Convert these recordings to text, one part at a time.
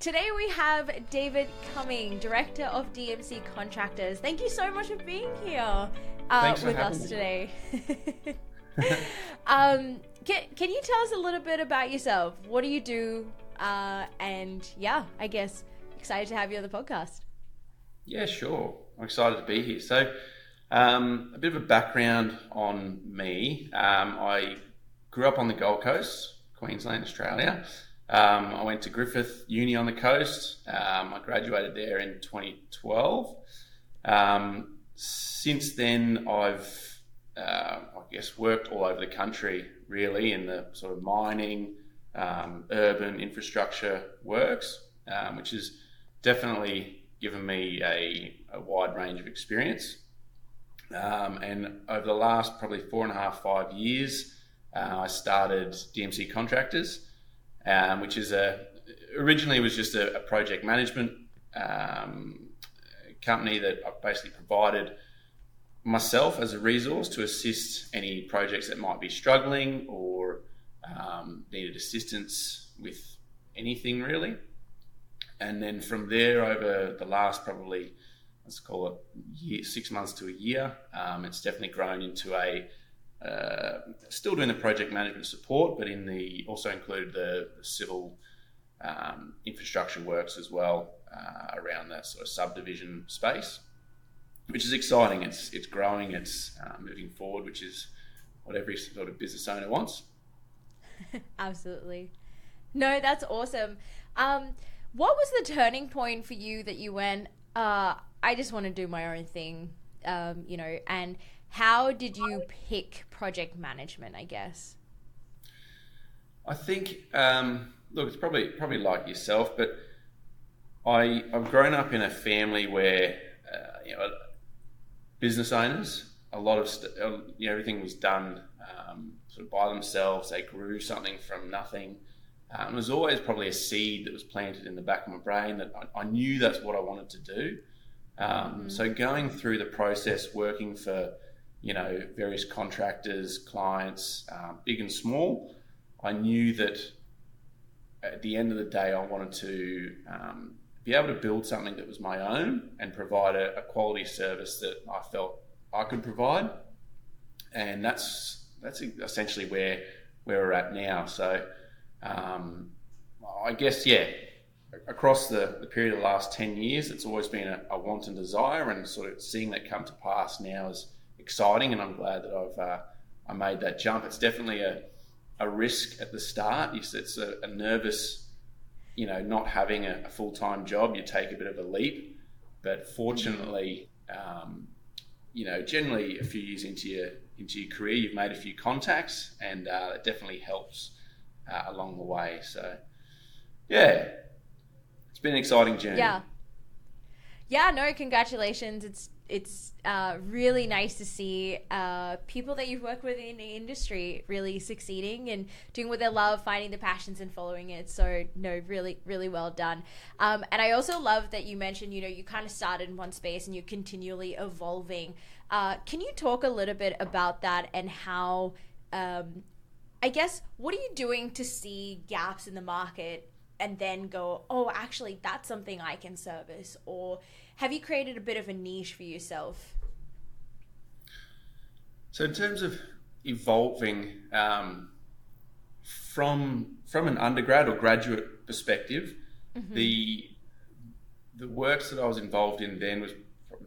Today we have David Cumming, Director of DMC Contractors. Thank you so much for being here uh, with us me. today. um, can, can you tell us a little bit about yourself? What do you do? Uh, and yeah, I guess excited to have you on the podcast. Yeah, sure. I'm excited to be here. So, um, a bit of a background on me. Um, I grew up on the Gold Coast, Queensland, Australia. Um, I went to Griffith Uni on the coast. Um, I graduated there in 2012. Um, since then, I've, uh, I guess, worked all over the country, really, in the sort of mining, um, urban infrastructure works, um, which has definitely given me a, a wide range of experience. Um, and over the last probably four and a half, five years, uh, I started DMC Contractors um, which is a originally was just a, a project management um, company that I basically provided myself as a resource to assist any projects that might be struggling or um, needed assistance with anything really. And then from there, over the last probably let's call it year, six months to a year, um, it's definitely grown into a uh, still doing the project management support, but in the also included the, civil um, infrastructure works as well uh, around that sort of subdivision space, which is exciting. It's it's growing. It's uh, moving forward, which is what every sort of business owner wants. Absolutely. No, that's awesome. Um, what was the turning point for you that you went? Uh, I just want to do my own thing, um, you know, and how did you pick project management? I guess. I think um, look, it's probably probably like yourself, but I I've grown up in a family where uh, you know business owners. A lot of st- uh, you know everything was done um, sort of by themselves. They grew something from nothing. Um, it was always probably a seed that was planted in the back of my brain that I, I knew that's what I wanted to do. Um, mm-hmm. So going through the process, working for you know, various contractors, clients, um, big and small. I knew that at the end of the day, I wanted to um, be able to build something that was my own and provide a, a, quality service that I felt I could provide. And that's that's essentially where where we're at now. So um, I guess yeah, across the, the, period of the last ten years, it's always been a, a want and desire, and sort of seeing that come to pass now is exciting, and I'm glad that I've uh, I made that jump. It's definitely a a risk at the start. It's a, a nervous, you know, not having a, a full time job. You take a bit of a leap, but fortunately, um, you know, generally a few years into your into your career, you've made a few contacts, and uh, it definitely helps uh, along the way. So, yeah, it's been an exciting journey. Yeah. Yeah, no, congratulations. It's it's uh, really nice to see uh, people that you've worked with in the industry really succeeding and doing what they love, finding the passions and following it. So, no, really, really well done. Um, and I also love that you mentioned, you know, you kind of started in one space and you're continually evolving. Uh, can you talk a little bit about that and how, um, I guess, what are you doing to see gaps in the market and then go, oh, actually, that's something I can service? Or, have you created a bit of a niche for yourself? So, in terms of evolving um, from from an undergrad or graduate perspective, mm-hmm. the the works that I was involved in then was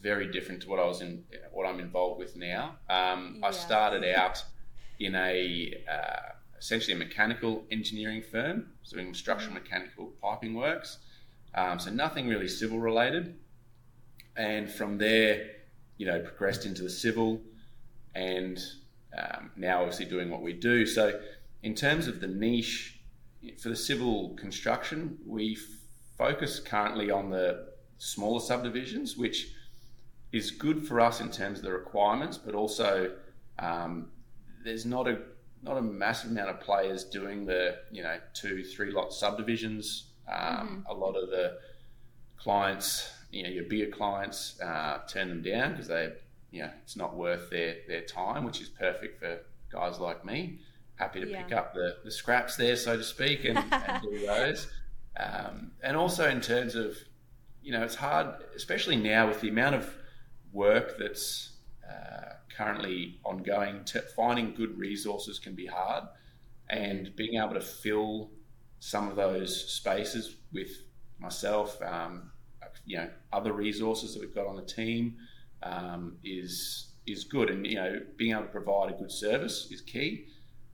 very different to what I was in what I'm involved with now. Um, yeah. I started out in a uh, essentially a mechanical engineering firm, doing structural mm-hmm. mechanical piping works. Um, so nothing really civil related and from there, you know, progressed into the civil, and um, now obviously doing what we do. So, in terms of the niche for the civil construction, we focus currently on the smaller subdivisions, which is good for us in terms of the requirements, but also um, there's not a not a massive amount of players doing the you know two three lot subdivisions. Um, mm-hmm. A lot of the clients you know your bigger clients uh, turn them down because they you know it's not worth their their time, which is perfect for guys like me. Happy to yeah. pick up the, the scraps there, so to speak, and, and do those. Um, and also in terms of, you know, it's hard, especially now with the amount of work that's uh, currently ongoing. To finding good resources can be hard, and being able to fill some of those spaces with myself, um, you know, other resources that we've got on the team um, is is good. And you know, being able to provide a good service is key.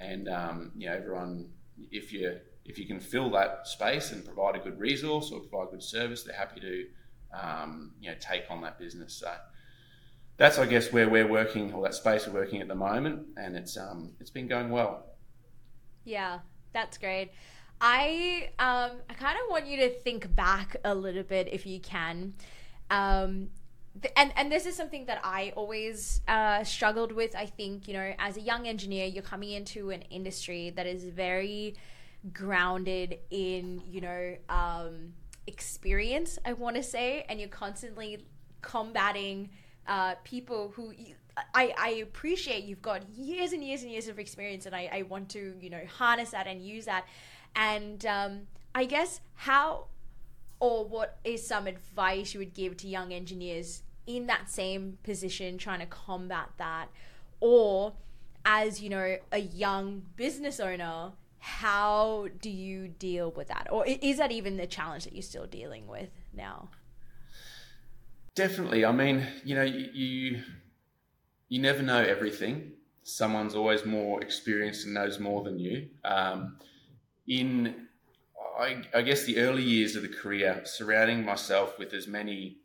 And um, you know, everyone, if you if you can fill that space and provide a good resource or provide good service, they're happy to um, you know take on that business. So that's I guess where we're working or that space we're working at the moment, and it's um, it's been going well. Yeah, that's great. I um, I kind of want you to think back a little bit if you can. Um, and and this is something that I always uh, struggled with. I think you know, as a young engineer, you're coming into an industry that is very grounded in you know um, experience. I want to say, and you're constantly combating uh, people who. I, I appreciate you've got years and years and years of experience, and I, I want to you know harness that and use that. And um, I guess how or what is some advice you would give to young engineers in that same position trying to combat that? Or as you know a young business owner how do you deal with that? Or is that even the challenge that you're still dealing with now? Definitely. I mean you know you you never know everything. Someone's always more experienced and knows more than you. Um, in I, I, guess the early years of the career, surrounding myself with as many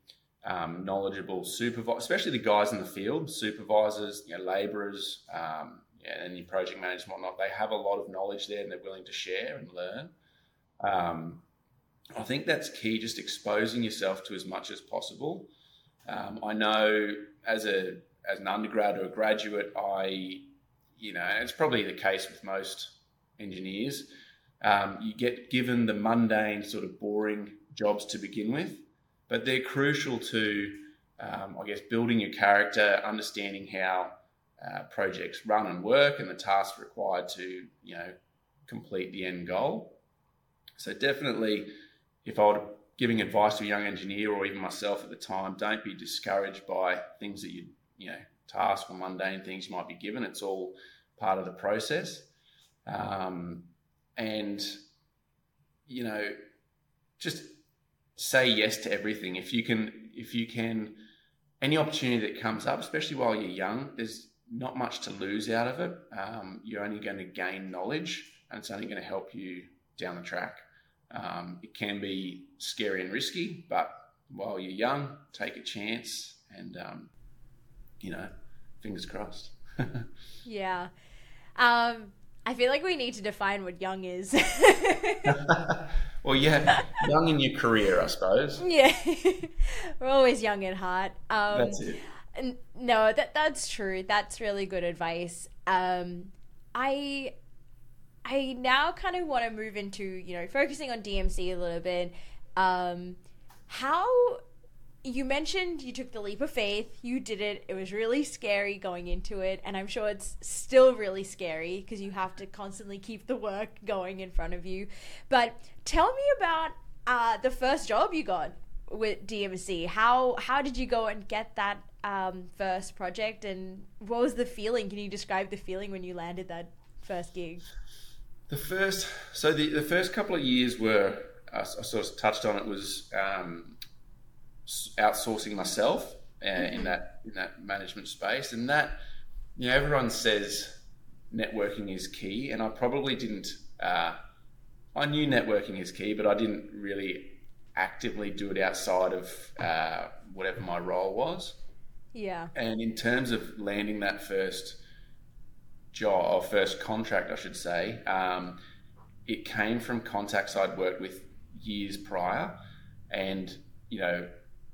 um, knowledgeable supervisors, especially the guys in the field, supervisors, you know, labourers, um, and your project managers and whatnot, they have a lot of knowledge there and they're willing to share and learn. Um, I think that's key, just exposing yourself to as much as possible. Um, I know as a as an undergrad or a graduate, I, you know, it's probably the case with most engineers um, you get given the mundane, sort of boring jobs to begin with, but they're crucial to, um, I guess, building your character, understanding how uh, projects run and work, and the tasks required to, you know, complete the end goal. So definitely, if I were giving advice to a young engineer or even myself at the time, don't be discouraged by things that you, you know, tasks or mundane things you might be given. It's all part of the process. Um, and you know just say yes to everything. If you can if you can any opportunity that comes up especially while you're young there's not much to lose out of it. Um, you're only going to gain knowledge and it's only going to help you down the track. Um, it can be scary and risky but while you're young take a chance and um, you know fingers crossed. Yeah. Um, I feel like we need to define what young is. well, yeah, young in your career, I suppose. Yeah, we're always young at heart. Um, that's it. No, that that's true. That's really good advice. Um, I I now kind of want to move into you know focusing on DMC a little bit. Um, how you mentioned you took the leap of faith. You did it. It was really scary going into it, and I'm sure it's still really scary because you have to constantly keep the work going in front of you. But tell me about uh, the first job you got with DMC. How how did you go and get that um, first project, and what was the feeling? Can you describe the feeling when you landed that first gig? The first, so the, the first couple of years were, I, sort of touched on it, was um, outsourcing myself uh, in mm-hmm. that in that management space, and that you know everyone says networking is key, and I probably didn't. Uh, I knew networking is key, but I didn't really actively do it outside of uh, whatever my role was. Yeah. And in terms of landing that first job or first contract, I should say, um, it came from contacts I'd worked with years prior, and you know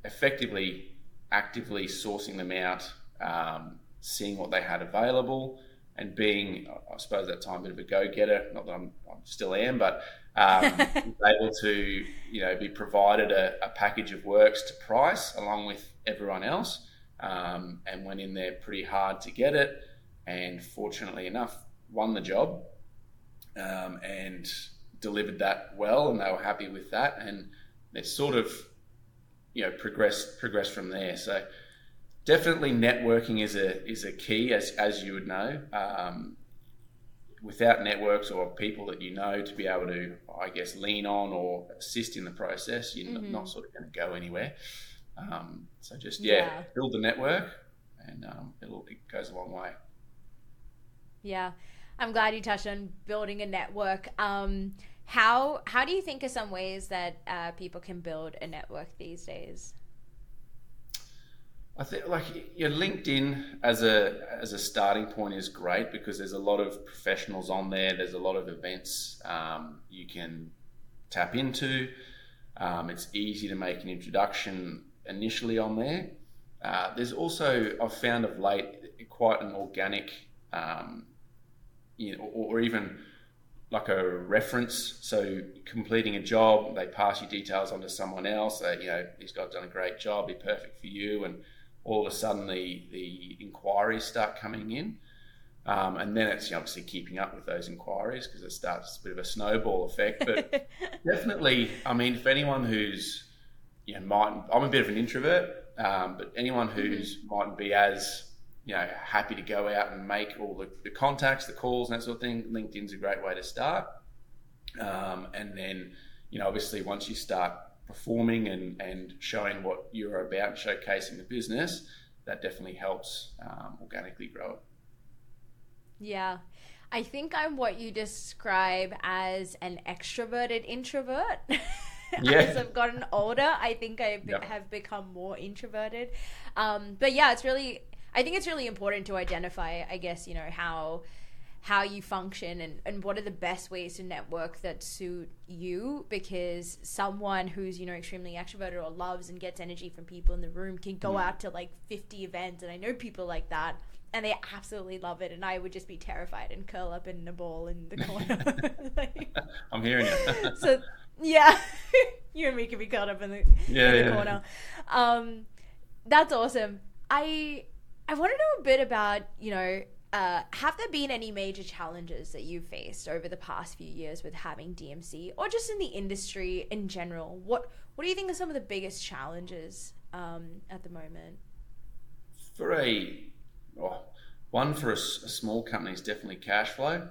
effectively actively sourcing them out, um, seeing what they had available, and being, I suppose, at that time, a bit of a go-getter. Not that I'm, I still am, but um, able to, you know, be provided a, a, package of works to price along with everyone else, um, and went in there pretty hard to get it, and fortunately enough, won the job. Um, and delivered that well, and they were happy with that, and they sort of you know progressed progressed from there. So definitely networking is a is a key, as as you would know. Um, without networks or people that you know to be able to, I guess, lean on or assist in the process, you're mm-hmm. not sort of going to go anywhere. Um, so just yeah, yeah, build the network, and um, it'll it goes a long way. Yeah, I'm glad you touched on building a network. Um, how how do you think of some ways that uh, people can build a network these days? I think like your LinkedIn as a as a starting point is great because there's a lot of professionals on there. There's a lot of events um, you can tap into. Um, it's easy to make an introduction initially on there. Uh, there's also I've found of late quite an organic, um, you know, or, or even like a reference. So completing a job, they pass your details on to someone else. They, you know, this guy's done a great job, be perfect for you, and all of a sudden the, the inquiries start coming in. Um, and then it's obviously keeping up with those inquiries because it starts a bit of a snowball effect. But definitely, I mean, for anyone who's, you know, might, I'm a bit of an introvert, um, but anyone who's mm-hmm. mightn't be as, you know, happy to go out and make all the, the contacts, the calls, and that sort of thing, LinkedIn's a great way to start. Um, and then, you know, obviously once you start performing and, and showing what you're about, showcasing the business, that definitely helps um, organically grow it. Yeah. I think I'm what you describe as an extroverted introvert. Yeah. as I've gotten older, I think I yep. have become more introverted. Um, but yeah, it's really, I think it's really important to identify, I guess, you know, how how you function and, and what are the best ways to network that suit you because someone who's you know extremely extroverted or loves and gets energy from people in the room can go mm. out to like 50 events and i know people like that and they absolutely love it and i would just be terrified and curl up in a ball in the corner. Like, i'm hearing you. So yeah. You and me can be curled up in the, yeah, in the yeah. corner. Um, that's awesome. I i want to know a bit about you know uh, have there been any major challenges that you've faced over the past few years with having DMC, or just in the industry in general? What What do you think are some of the biggest challenges um, at the moment? For a well, one for a, a, small company is definitely cash flow.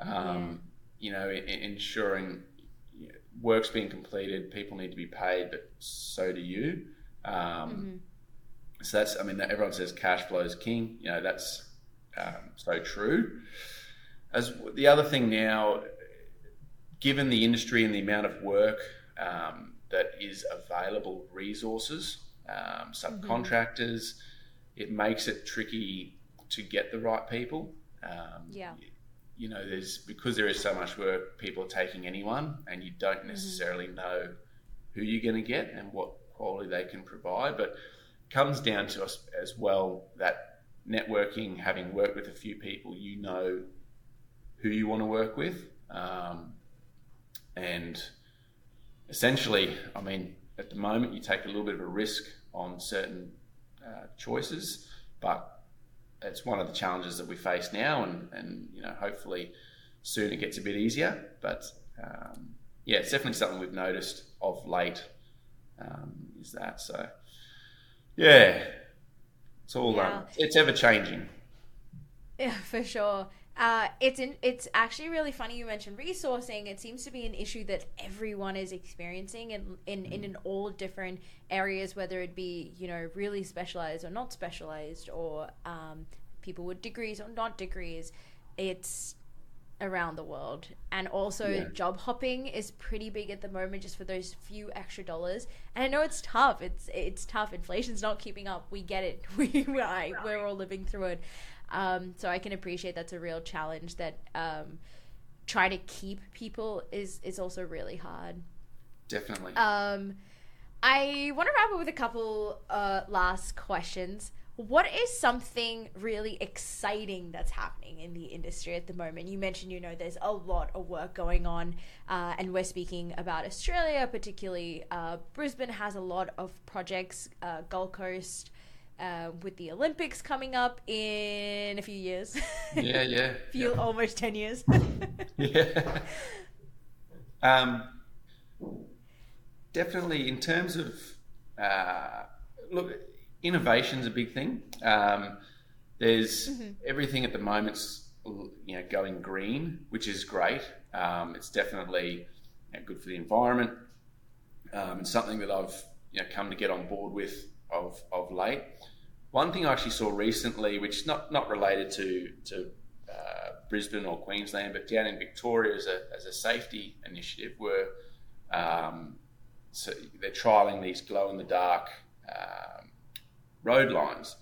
Um, yeah. You know, in, ensuring work's being completed, people need to be paid, but so do you. Um, mm-hmm. So that's, I mean, everyone says cash flow is king. You know, that's um, so true. As the other thing now, given the industry and the amount of work um, that is available, resources, um, subcontractors, mm-hmm. it makes it tricky to get the right people. Um, yeah. You know, there's because there is so much work, people are taking anyone, and you don't mm-hmm. necessarily mm-hmm. know who you're going to get and what quality they can provide. But comes down to us as well that networking, having worked with a few people, you know who you want to work with. Um, and essentially, I mean, at the moment, you take a little bit of a risk on certain uh, choices, but it's one of the challenges that we face now, and, and you know, hopefully soon it gets a bit easier. But um, yeah, it's definitely something we've noticed of late. Um, is that so? Yeah, it's all yeah. um, it's ever changing. Yeah, for sure. Uh, it's in, it's actually really funny you mentioned resourcing. It seems to be an issue that everyone is experiencing in, in, in, in all different areas, whether it be, you know, really specialized or not specialized, or um, people with degrees or not degrees. It's around the world. And also, yeah. job hopping is pretty big at the moment, just for those few extra dollars. And I know it's tough. It's it's tough. Inflation's not keeping up. We get it. We right. We're all living through it. Um, so I can appreciate that's a real challenge. That um, trying to keep people is is also really hard. Definitely. Um, I want to wrap up with a couple uh, last questions what is something really exciting that's happening in the industry at the moment? You mentioned, you know, there's a lot of work going on, uh, and we're speaking about Australia, particularly uh, Brisbane has a lot of projects, uh, Gold Coast. Uh, with the Olympics coming up in a few years. Yeah, yeah. few yeah. almost ten years. yeah. Um, definitely, in terms of uh, look, innovation's a big thing. Um, there's mm-hmm. everything at the moment's you know going green, which is great. Um, it's definitely you know, good for the environment. Um, it's something that I've you know, come to get on board with of, of late. One thing I actually saw recently, which is not, not related to, to uh, Brisbane or Queensland, but down in Victoria as a, as a safety initiative, were um, so they're trialing these glow in the dark um, road lines,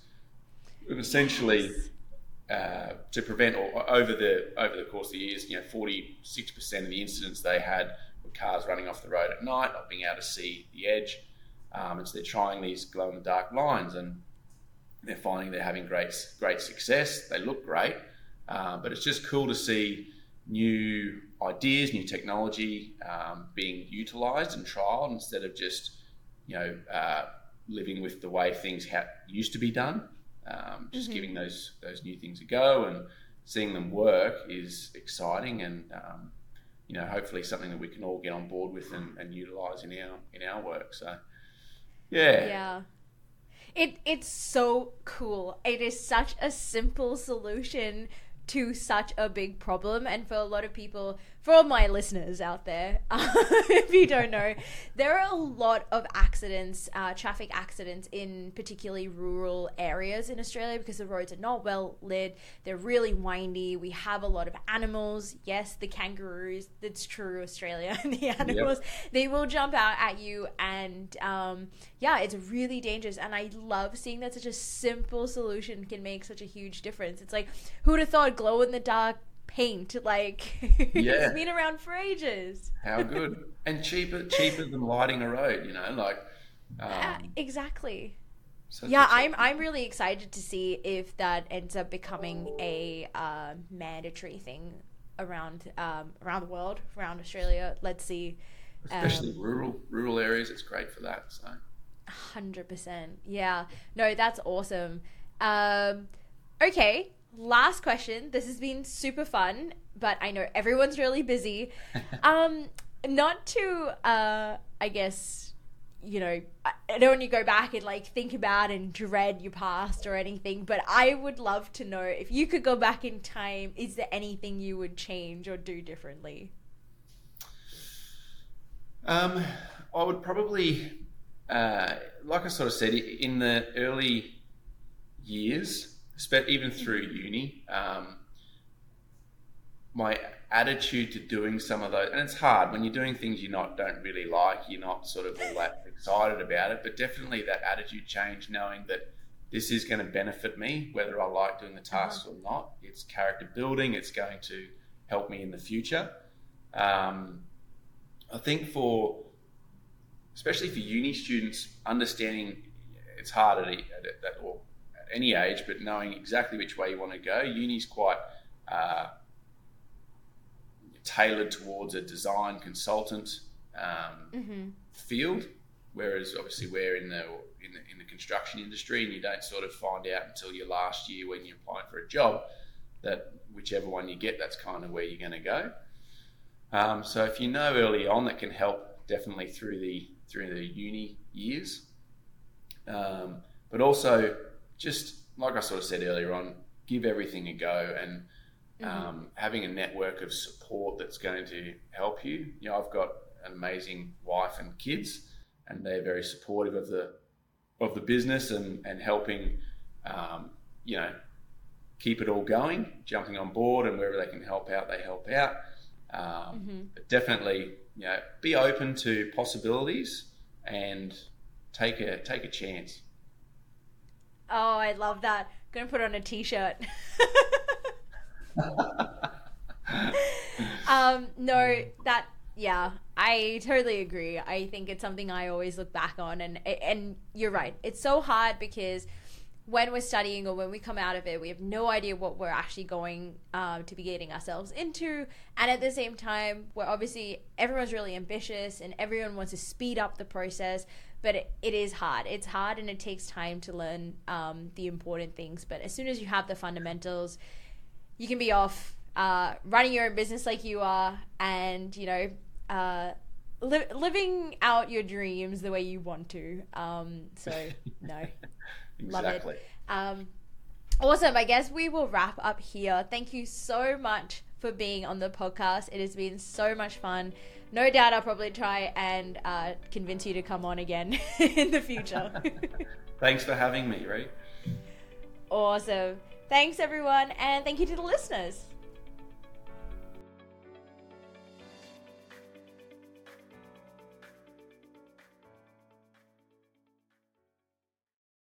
and essentially uh, to prevent or over the over the course of the years, you know, forty six percent of the incidents they had were cars running off the road at night, not being able to see the edge. Um, and so they're trying these glow in the dark lines, and they're finding they're having great great success. They look great, uh, but it's just cool to see new ideas, new technology um, being utilised and trialed instead of just you know uh, living with the way things ha- used to be done. Um, just mm-hmm. giving those those new things a go and seeing them work is exciting and um, you know hopefully something that we can all get on board with and, and utilize in our in our work. So yeah, yeah. It it's so cool. It is such a simple solution to such a big problem and for a lot of people for all my listeners out there if you don't know there are a lot of accidents uh, traffic accidents in particularly rural areas in australia because the roads are not well lit. They're really windy. We have a lot of animals. Yes the kangaroos that's true australia the animals yep. they will jump out at you and um, yeah it's really dangerous. And i love seeing that such a simple solution can make such a huge difference. It's like who would have thought glow in the dark paint. Like yeah. it's been around for ages. How good and cheaper, cheaper than lighting a road. You know, like um, uh, exactly. Yeah, I'm I'm really excited to see if that ends up becoming a uh, mandatory thing around um, around the world, around Australia. Let's see. Especially um, rural rural areas, it's great for that. So. Hundred percent. Yeah. No, that's awesome. Um, okay, last question. This has been super fun, but I know everyone's really busy. um, not to, uh, I guess, you know, I don't want you go back and like think about and dread your past or anything, but I would love to know if you could go back in time, is there anything you would change or do differently? Um, I would probably, uh, like I sort of said, in the early years, even through uni, um, my attitude to doing some of those, and it's hard when you're doing things you not don't really like, you're not sort of all that excited about it, but definitely that attitude change, knowing that this is going to benefit me, whether I like doing the task or not. It's character building. It's going to help me in the future. Um, I think for, especially for uni students, understanding it's hard at, at, at or any age, but knowing exactly which way you want to go. Uni's quite uh, tailored towards a design consultant um, mm-hmm. field, whereas obviously we're in the, in the in the construction industry, and you don't sort of find out until your last year when you're applying for a job that whichever one you get, that's kind of where you're going to go. Um, so if you know early on, that can help definitely through the through the uni years. Um, but also just like I sort of said earlier on, give everything a go and mm-hmm. um, having a network of support that's going to help you. You know, I've got an amazing wife and kids, and they're very supportive of the of the business and and helping, um, you know, keep it all going, jumping on board, and wherever they can help out, they help out. Um, mm-hmm. But definitely, you know, be open to possibilities and take a take a chance. Oh, I love that. I'm gonna put on a t-shirt. um, no, that yeah, I totally agree. I think it's something I always look back on, and and you're right. It's so hard because when we're studying or when we come out of it, we have no idea what we're actually going um, to be getting ourselves into. And at the same time, we're obviously everyone's really ambitious and everyone wants to speed up the process but it, it is hard. It's hard and it takes time to learn um, the important things. But as soon as you have the fundamentals, you can be off uh, running your own business like you are, and you know, uh, li- living out your dreams the way you want to. Um, so no, love it. exactly. Um, awesome. I guess we will wrap up here. Thank you so much for being on the podcast. It has been so much fun. No doubt I'll probably try and uh, convince you to come on again in the future. Thanks for having me, Ree. awesome. Thanks, everyone, and thank you to the listeners.